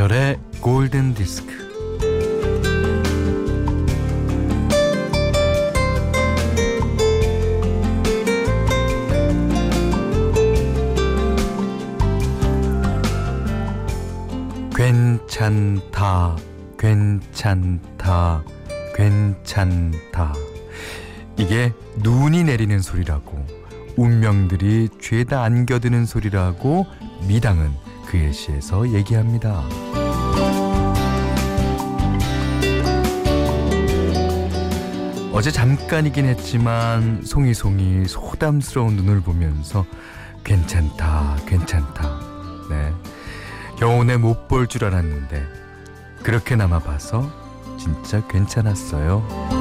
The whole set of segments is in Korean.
김현철의 골든 디스크. 괜찮다, 괜찮다, 괜찮다. 이게 눈이 내리는 소리라고, 운명들이 죄다 안겨드는 소리라고 미당은 그의 시에서 얘기합니다. 어제 잠깐이긴 했지만 송이송이 소담스러운 눈을 보면서 괜찮다, 괜찮다. 네. 겨우내 못볼 줄 알았는데 그렇게나마 봐서 진짜 괜찮았어요.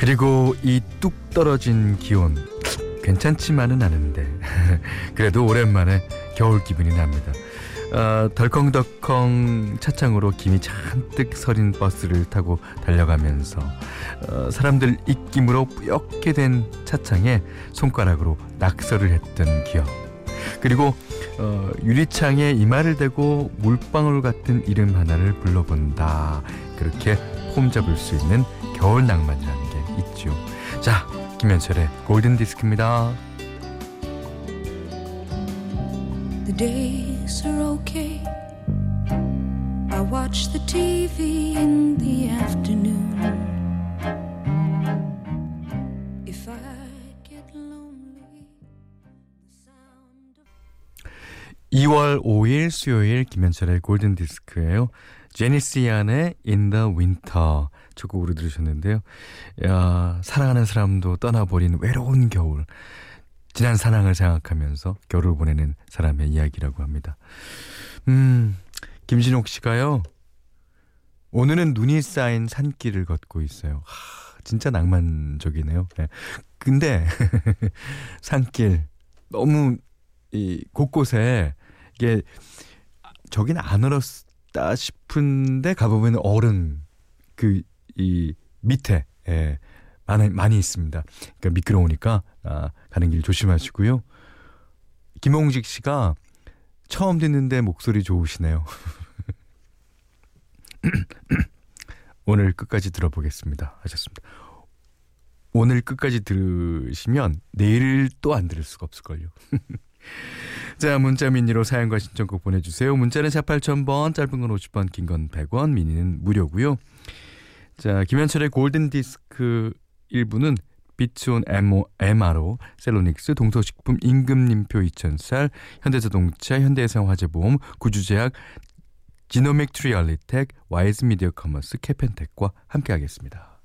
그리고 이 뚝 떨어진 기온 괜찮지만은 않은데. 그래도 오랜만에 겨울 기분이 납니다. 어, 덜컹덜컹 차창으로 김이 잔뜩 서린 버스를 타고 달려가면서 어, 사람들 입김으로 뿌옇게 된 차창에 손가락으로 낙서를 했던 기억. 그리고 어, 유리창에 이마를 대고 물방울 같은 이름 하나를 불러본다. 그렇게 폼 잡을 수 있는 겨울 낭만이라는 게 있죠 자 김현철의 골든 디스크입니다 The days are okay. I watch the TV in the afternoon. If I get lonely, the sound of 2월 5일 수요일 김현철의 골든 디스크예요. 제니스 이안의 In the Winter 첫 곡으로 들으셨는데요. 야, 사랑하는 사람도 떠나버린 외로운 겨울. 지난 사랑을 생각하면서 겨울을 보내는 사람의 이야기라고 합니다. 음, 김진옥 씨가요. 오늘은 눈이 쌓인 산길을 걷고 있어요. 하, 진짜 낭만적이네요. 네. 근데 산길 너무 이 곳곳에 이게 저긴 안 얼었다 싶은데 가보면 얼음 그 이 밑에 예, 많이 많이 있습니다. 그러니까 미끄러우니까 아, 가는 길 조심하시고요. 김홍직 씨가 처음 듣는데 목소리 좋으시네요. 오늘 끝까지 들어보겠습니다. 하셨습니다. 오늘 끝까지 들으시면 내일 또 안 들을 수가 없을걸요. 자, 문자 미니로 사연과 신청곡 보내주세요. 문자는 4 8000번, 짧은 건 50원, 긴 건 100원, 미니는 무료고요. 자, 김현철의 골든 디스크 1부는 비츠온 MRO, 셀로닉스, 동서식품, 임금님표 2000살, 현대자동차, 현대해상화재보험, 구주제약, 지노믹트리 얼리텍, 와이즈 미디어 커머스, 캐펜텍과 함께하겠습니다.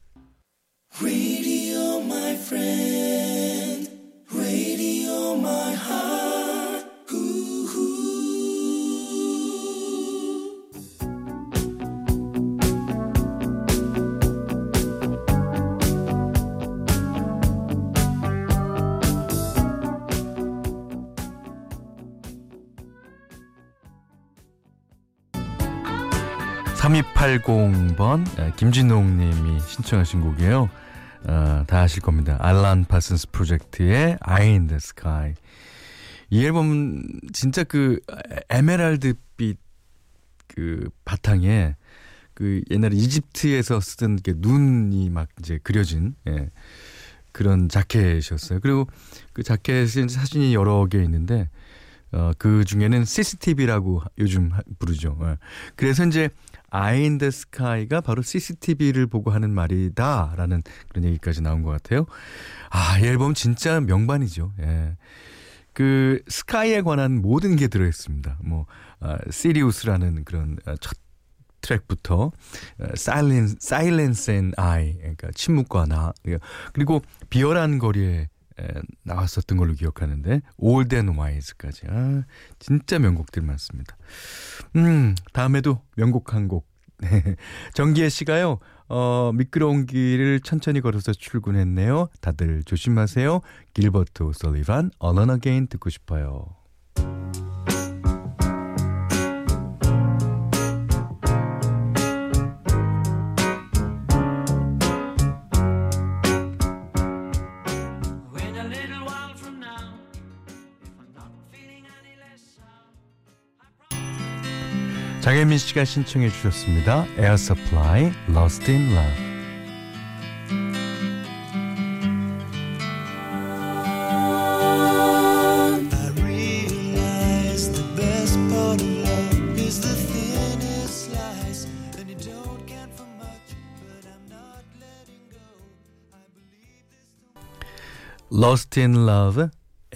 삼2 8 0번 김진동 님이 신청하신 곡이에요. 어, 다 아실 겁니다. 알란 파슨스 프로젝트의 Eye in the Sky. 이 앨범 진짜 그 에메랄드빛 그 바탕에 그 옛날에 이집트에서 쓰던 게 눈이 막 이제 그려진 예, 그런 자켓이었어요. 그리고 그 자켓은 사진이 여러 개 있는데 어, 그 중에는 CCTV라고 요즘 부르죠. 예. 그래서 이제 Sky가 바로 CCTV를 보고 하는 말이다라는 그런 얘기까지 나온 것 같아요. 아, 이 앨범 진짜 명반이죠. 예. 그 sky에 관한 모든 게 들어 있습니다. 뭐 아, Sirius라는 그런 아, 첫 트랙부터 Silence Silence and I 그러니까 침묵과 나 그리고 비열한 거리에 나왔었던 걸로 기억하는데 Old and Wise까지 아 진짜 명곡들 많습니다. 음 다음에도 명곡 한 곡. 정기혜 씨가요. 어 미끄러운 길을 천천히 걸어서 출근했네요. 다들 조심하세요. 길버트 오설리반 Alone Again 듣고 싶어요. 장혜민 씨가 신청해 주셨습니다. Air Supply, Lost in Love. Lost in Love,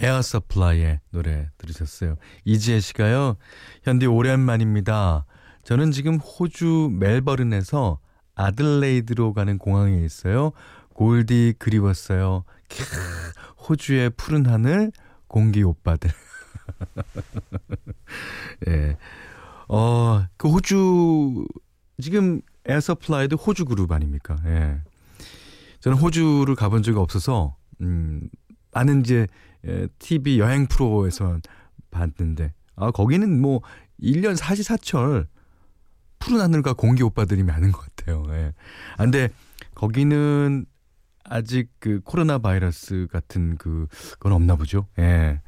Air Supply의 노래 들으셨어요. 이지혜 씨가요. 현디 오랜만입니다. 저는 지금 호주 멜버른에서 아들레이드로 가는 공항에 있어요. 골디 그리웠어요. 캬, 호주의 푸른 하늘, 공기 오빠들. 예. 어, 그 호주, 지금 에어서플라이도 호주 그룹 아닙니까? 예. 저는 호주를 가본 적이 없어서, 음, 많은 이제, 예, TV 여행 프로에서 봤는데, 아, 거기는 뭐, 1년 사시사철, 푸른 하늘과 공기 오빠들이 많은 것 같아요. 예. 아, 근데, 거기는 아직 그 코로나 바이러스 같은 그, 건 없나 보죠. 예.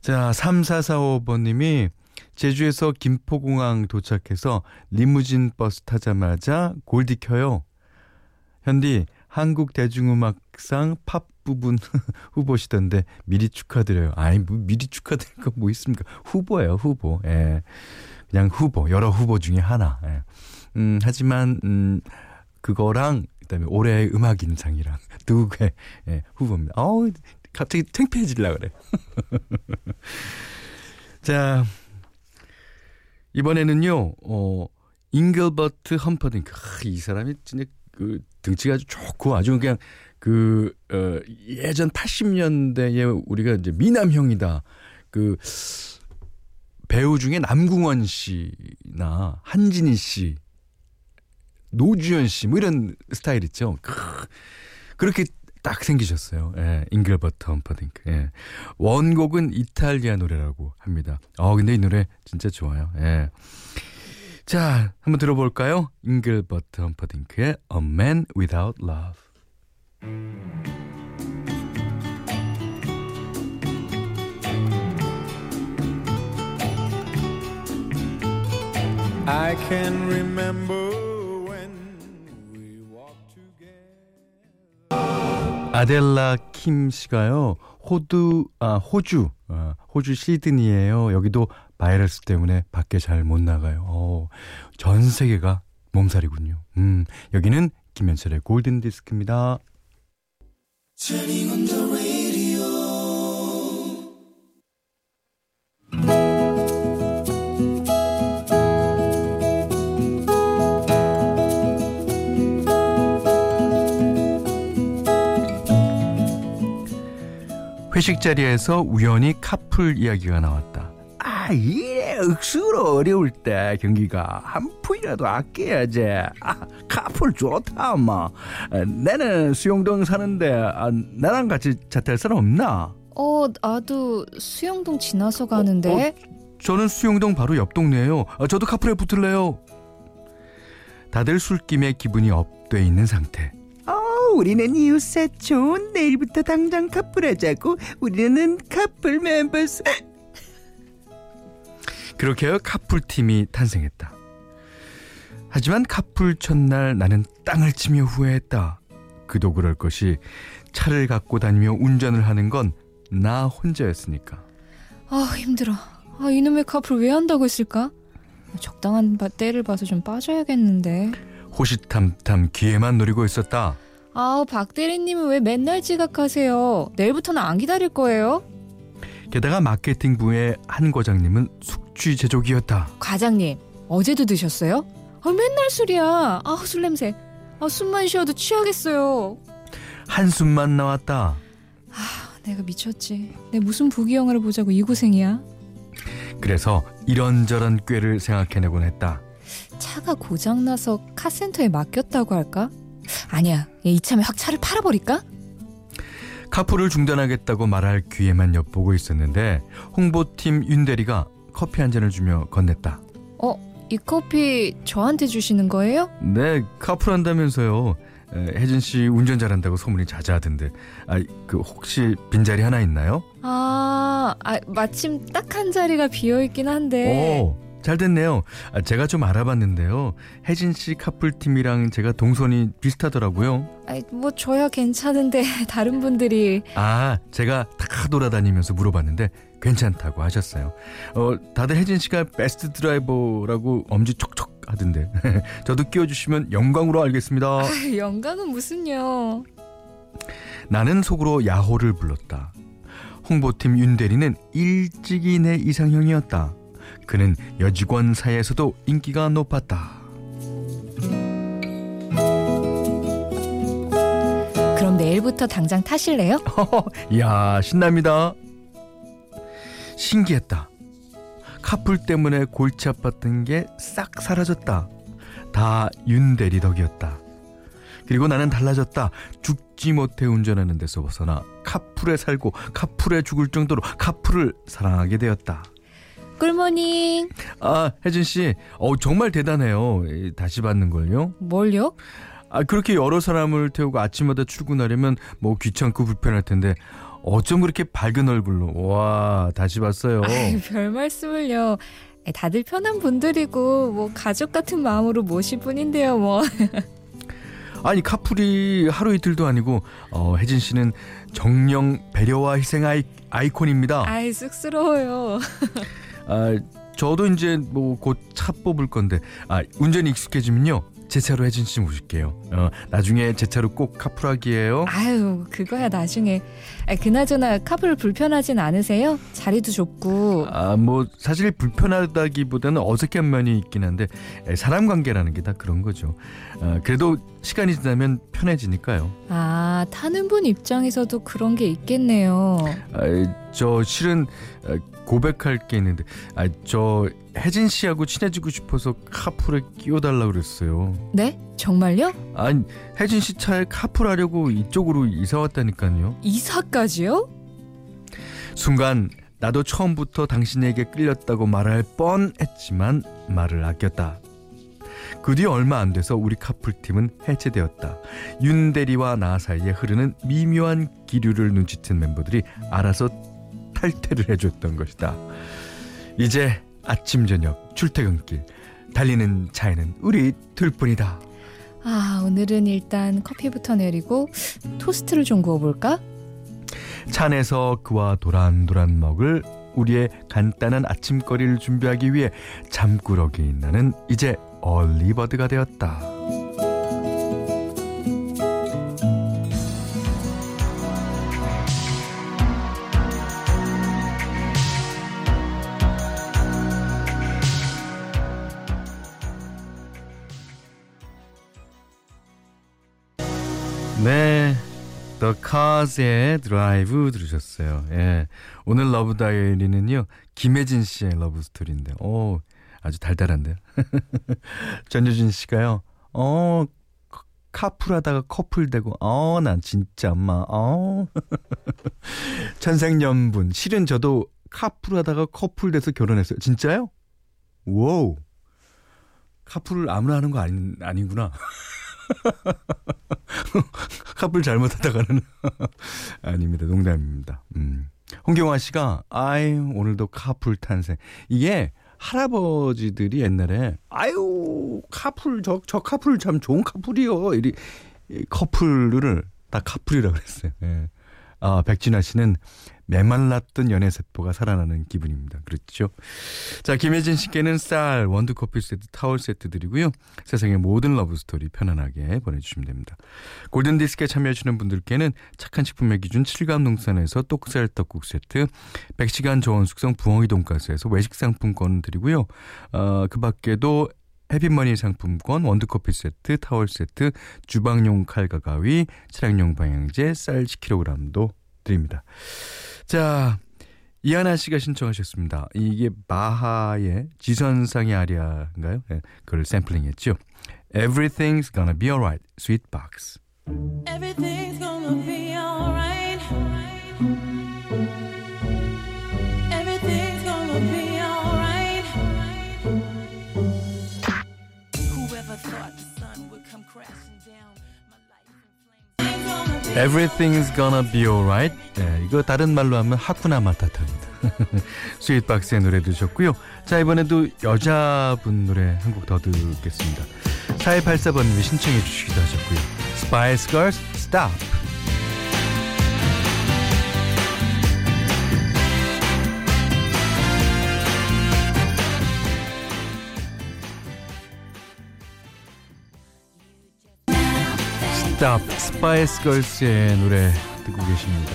자, 3445번님이 제주에서 김포공항 도착해서 리무진 버스 타자마자 골디 켜요. 현디, 한국 대중음악상 팝 부분 후보시던데 미리 축하드려요. 아이, 뭐 미리 축하드릴 거 뭐 있습니까? 후보예요, 후보. 예. 그냥 후보, 여러 후보 중에 하나. 예. 음, 하지만, 음, 그거랑, 그 다음에 올해의 음악인상이랑 두 개, 예, 후보입니다. 어우, 갑자기 창피해지려고 그래. 자, 이번에는요, 어, 잉글버트 험퍼딩크. 아, 이 사람이 진짜 그 등치가 아주 좋고 아주 그냥 그, 어, 예전 80년대에 우리가 이제 미남형이다. 그, 배우 중에 남궁원 씨나 한진희 씨, 노주현 씨, 뭐 이런 스타일 있죠. 크, 그렇게 딱 생기셨어요. 예, 잉글버트 험퍼딩크. 예. 원곡은 이탈리아 노래라고 합니다. 어, 근데 이 노래 진짜 좋아요. 예. 자, 한번 들어볼까요? 잉글버트 험퍼딩크의 A Man Without Love. I can remember when we walked together. 아델라 킴 씨가요. 호두 아 호주 아, 호주 시드니에요. 여기도 바이러스 때문에 밖에 잘 못 나가요. 어, 전 세계가 몸살이군요. 음, 여기는 김현철의 골든 디스크입니다. 회식 자리에서 우연히 카풀 이야기가 나왔다. 아, 이래 억수로 어려울 때 경기가 한 푼이라도 아껴야지. 아, 카풀 좋다, 엄마. 아, 나는 수영동 사는데 아, 나랑 같이 차 탈 사람 없나? 어, 나도 수영동 지나서 가는데. 저는 수영동 바로 옆 동네예요. 아, 저도 카풀에 붙을래요. 다들 술김에 기분이 up돼 있는 상태. 어, 우리는 이웃사촌 내일부터 당장 카풀하자고 우리는 카풀 멤버스 그렇게 카풀 팀이 탄생했다. 하지만 카풀 첫날 나는 땅을 치며 후회했다. 그도 그럴 것이 차를 갖고 다니며 운전을 하는 건 나 혼자였으니까. 아, 힘들어. 아, 이놈의 카풀 왜 한다고 했을까? 적당한 바- 때를 봐서 좀 빠져야겠는데. 호시탐탐 기회만 노리고 있었다. 아우, 박 대리님은 왜 맨날 지각하세요? 내일부터는 안 기다릴 거예요? 게다가 마케팅부의 한 과장님은 숙취 제조기였다. 과장님, 어제도 드셨어요? 아, 맨날 술이야. 아, 술 냄새. 아, 숨만 쉬어도 취하겠어요. 한숨만 나왔다. 내가 미쳤지. 내 무슨 부귀 영화를 보자고 이 고생이야. 그래서 이런저런 꾀를 생각해내곤 했다. 차가 고장나서 카센터에 맡겼다고 할까? 아니야. 이참에 확 차를 팔아버릴까? 카풀을 중단하겠다고 말할 기회만 엿보고 있었는데 홍보팀 윤대리가 커피 한 잔을 주며 건넸다. 어, 이 커피 저한테 주시는 거예요? 네, 카풀 한다면서요. 에, 혜진 씨 운전 잘한다고 소문이 자자하던데. 아, 그 혹시 빈자리 하나 있나요? 아, 아 마침 딱 한 자리가 비어 있긴 한데. 오, 잘 됐네요. 아, 제가 좀 알아봤는데요. 혜진 씨 카풀팀이랑 제가 동선이 비슷하더라고요. 아이, 뭐 저야 괜찮은데 다른 분들이 아, 제가 다 돌아다니면서 물어봤는데 괜찮다고 하셨어요. 어, 다들 혜진 씨가 베스트 드라이버라고 엄지 촉촉 하던데. 저도 끼워 주시면 영광으로 알겠습니다. 아, 영광은 무슨요? 나는 속으로 야호를 불렀다. 홍보팀 윤대리는 일찍이 내 이상형이었다. 그는 여직원 사이에서도 인기가 높았다. 그럼 내일부터 당장 타실래요? 이야 신납니다. 신기했다. 카풀 때문에 골치 아팠던 게 싹 사라졌다. 다 윤대리 덕이었다. 그리고 나는 달라졌다. 죽지 못해 운전하는 데서 벗어나 카풀에 살고 카풀에 죽을 정도로 카풀을 사랑하게 되었다. 꿀모닝. 아 혜진 씨, 어 정말 대단해요. 이, 다시 받는 걸요. 뭘요? 아 그렇게 여러 사람을 태우고 아침마다 출근하려면 뭐 귀찮고 불편할 텐데 어쩜 그렇게 밝은 얼굴로 와 다시 봤어요. 아이, 별 말씀을요. 에, 다들 편한 분들이고 뭐 가족 같은 마음으로 모실 뿐인데요, 뭐. 아니 카풀이 하루 이틀도 아니고 어, 혜진 씨는 정령 배려와 희생 아이, 아이콘입니다. 아이 쑥스러워요. 아 저도 이제 뭐 곧 차 뽑을 건데 아 운전이 익숙해지면요 제 차로 혜진 씨 모실게요. 어, 나중에 제 차로 꼭 카풀하기예요. 아유, 그거야 나중에. 아, 그나저나 카풀 불편하진 않으세요? 자리도 좁고. 아 뭐 사실 불편하다기보다는 어색한 면이 있긴 한데 에, 사람 관계라는 게 다 그런 거죠. 아, 그래도 시간이 지나면 편해지니까요. 아, 타는 분 입장에서도 그런 게 있겠네요. 아, 저 실은 아, 고백할 게 있는데 아, 저 혜진 씨하고 친해지고 싶어서 카풀에 끼워달라 그랬어요. 네? 정말요? 아니 혜진 씨 차에 카풀하려고 이쪽으로 이사 왔다니까요. 이사까지요? 순간 나도 처음부터 당신에게 끌렸다고 말할 뻔했지만 말을 아꼈다. 그 뒤 얼마 안 돼서 우리 카풀팀은 해체되었다. 윤대리와 나 사이에 흐르는 미묘한 기류를 눈치챈 멤버들이 알아서 탈퇴를 해줬던 것이다. 이제 아침 저녁 출퇴근길 달리는 차에는 우리 둘뿐이다. 아, 오늘은 일단 커피부터 내리고 토스트를 좀 구워볼까? 차 안에서 그와 도란도란 먹을 우리의 간단한 아침거리를 준비하기 위해 잠꾸러기 나는 이제 얼리버드가 되었다. 네. The Cars의 Drive 들으셨어요. 예. 오늘 love diary는요. 김혜진 씨의 love story인데. 오, 아주 달달한데요. 전효진 씨가요. 어, 카풀하다가 커플 되고 어, 난 진짜 엄마. 어. 천생연분. 실은 저도 카풀하다가 커플 돼서 결혼했어요. 진짜요? 와우. 카풀을 아무나 하는 거 아니, 아니구나. 카풀 잘못하다가는 아닙니다. 농담입니다. 음. 홍경화 씨가 아이 오늘도 카풀 탄생. 이게 할아버지들이 옛날에 아유 카풀 저 저 카풀 참 좋은 카풀이요. 이리 이 커플을 다 카풀이라고 그랬어요. 예. 아 백진아 씨는 메말랐던 연애 세포가 살아나는 기분입니다. 그렇죠? 자, 김혜진 씨께는 쌀, 원두 커피 세트, 타월 세트 드리고요. 세상의 모든 love story 편안하게 보내 주시면 됩니다. 골든 디스크에 참여해주시는 분들께는 착한 식품의 기준 7감 농산에서 똑살 떡국 세트, 100시간 저온 숙성 부엉이 돈가스에서 외식 상품권 드리고요. 어, 그 밖에도 해피머니 상품권, 원두커피 세트, 타월 세트, 주방용 칼과 가위, 차량용 방향제, 쌀 10kg도 드립니다. 자, 이하나 씨가 신청하셨습니다. 이게 마하의 지선상의 아리아인가요? 네, 그걸 샘플링했죠. Everything's gonna be alright, Sweet Box. Everything's gonna be alright. Everything's gonna be alright. Whoever thought the sun would come crashing down Everything's gonna be alright. 네, 이거 다른 말로 하면 하쿠나 마타타입니다. 스윗박스의 노래 들으셨고요. 자, 이번에도 여자분 노래 한 곡 더 듣겠습니다. 4284번님이 신청해 주시기도 하셨고요. Spice Girls, Stop. Stop, Spice Girls의 노래 듣고 계십니다.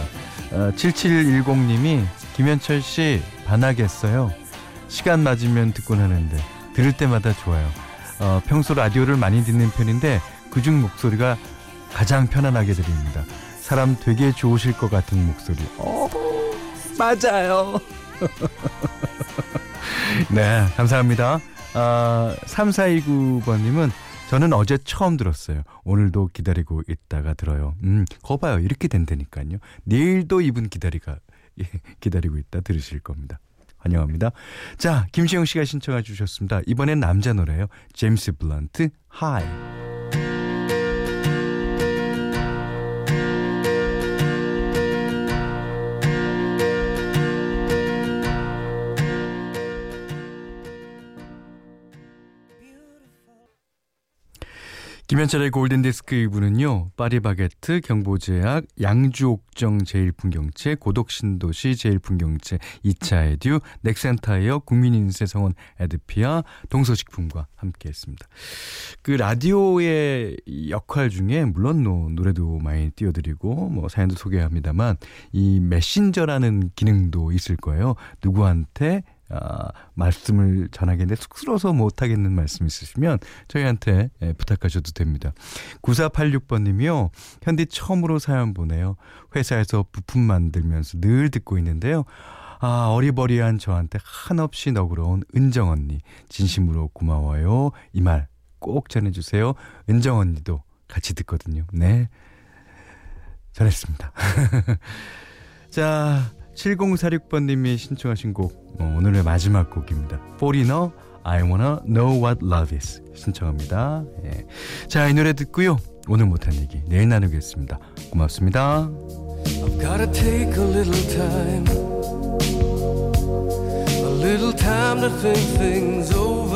어, 7710님이 김현철 씨 반하겠어요. 시간 맞으면 듣곤 하는데 들을 때마다 좋아요. 어, 평소 라디오를 많이 듣는 편인데 그중 목소리가 가장 편안하게 들립니다. 사람 되게 좋으실 것 같은 목소리. 어, 맞아요. 네, 감사합니다. 아, 3429번님은 저는 어제 처음 들었어요. 오늘도 기다리고 있다가 들어요. 음, 거 봐요. 이렇게 된다니까요. 내일도 이분 기다리가, 예, 기다리고 있다 들으실 겁니다. 환영합니다. 자, 김시영 씨가 신청해 주셨습니다. 이번엔 남자 노래요. 제임스 블런트, High. 김현철의 골든디스크 2부는요. 파리바게트, 경보제약, 양주옥정 제일풍경채, 고덕신도시 제일풍경채, 2차 에듀, 넥센타이어, 국민인쇄 성원애드피아, 동서식품과 함께했습니다. 그 라디오의 역할 중에 물론 노, 노래도 많이 띄워드리고 뭐 사연도 소개합니다만 이 메신저라는 기능도 있을 거예요. 누구한테 아, 말씀을 전하겠는데 쑥스러워서 못하겠는 말씀 있으시면 저희한테 예, 부탁하셔도 됩니다. 9486번님이요. 현디 처음으로 사연 보내요. 회사에서 부품 만들면서 늘 듣고 있는데요. 아, 어리버리한 저한테 한없이 너그러운 은정 언니. 진심으로 고마워요. 이 말 꼭 전해주세요. 은정 언니도 같이 듣거든요. 네. 전했습니다. 자, 7046번님이 신청하신 곡 어, 오늘의 마지막 곡입니다. Foreigner, I Wanna Know What Love Is 신청합니다. 예. 자, 이 노래 듣고요. 오늘 못한 얘기 내일 나누겠습니다. 고맙습니다. I've gotta take a little time, a little time to think things over.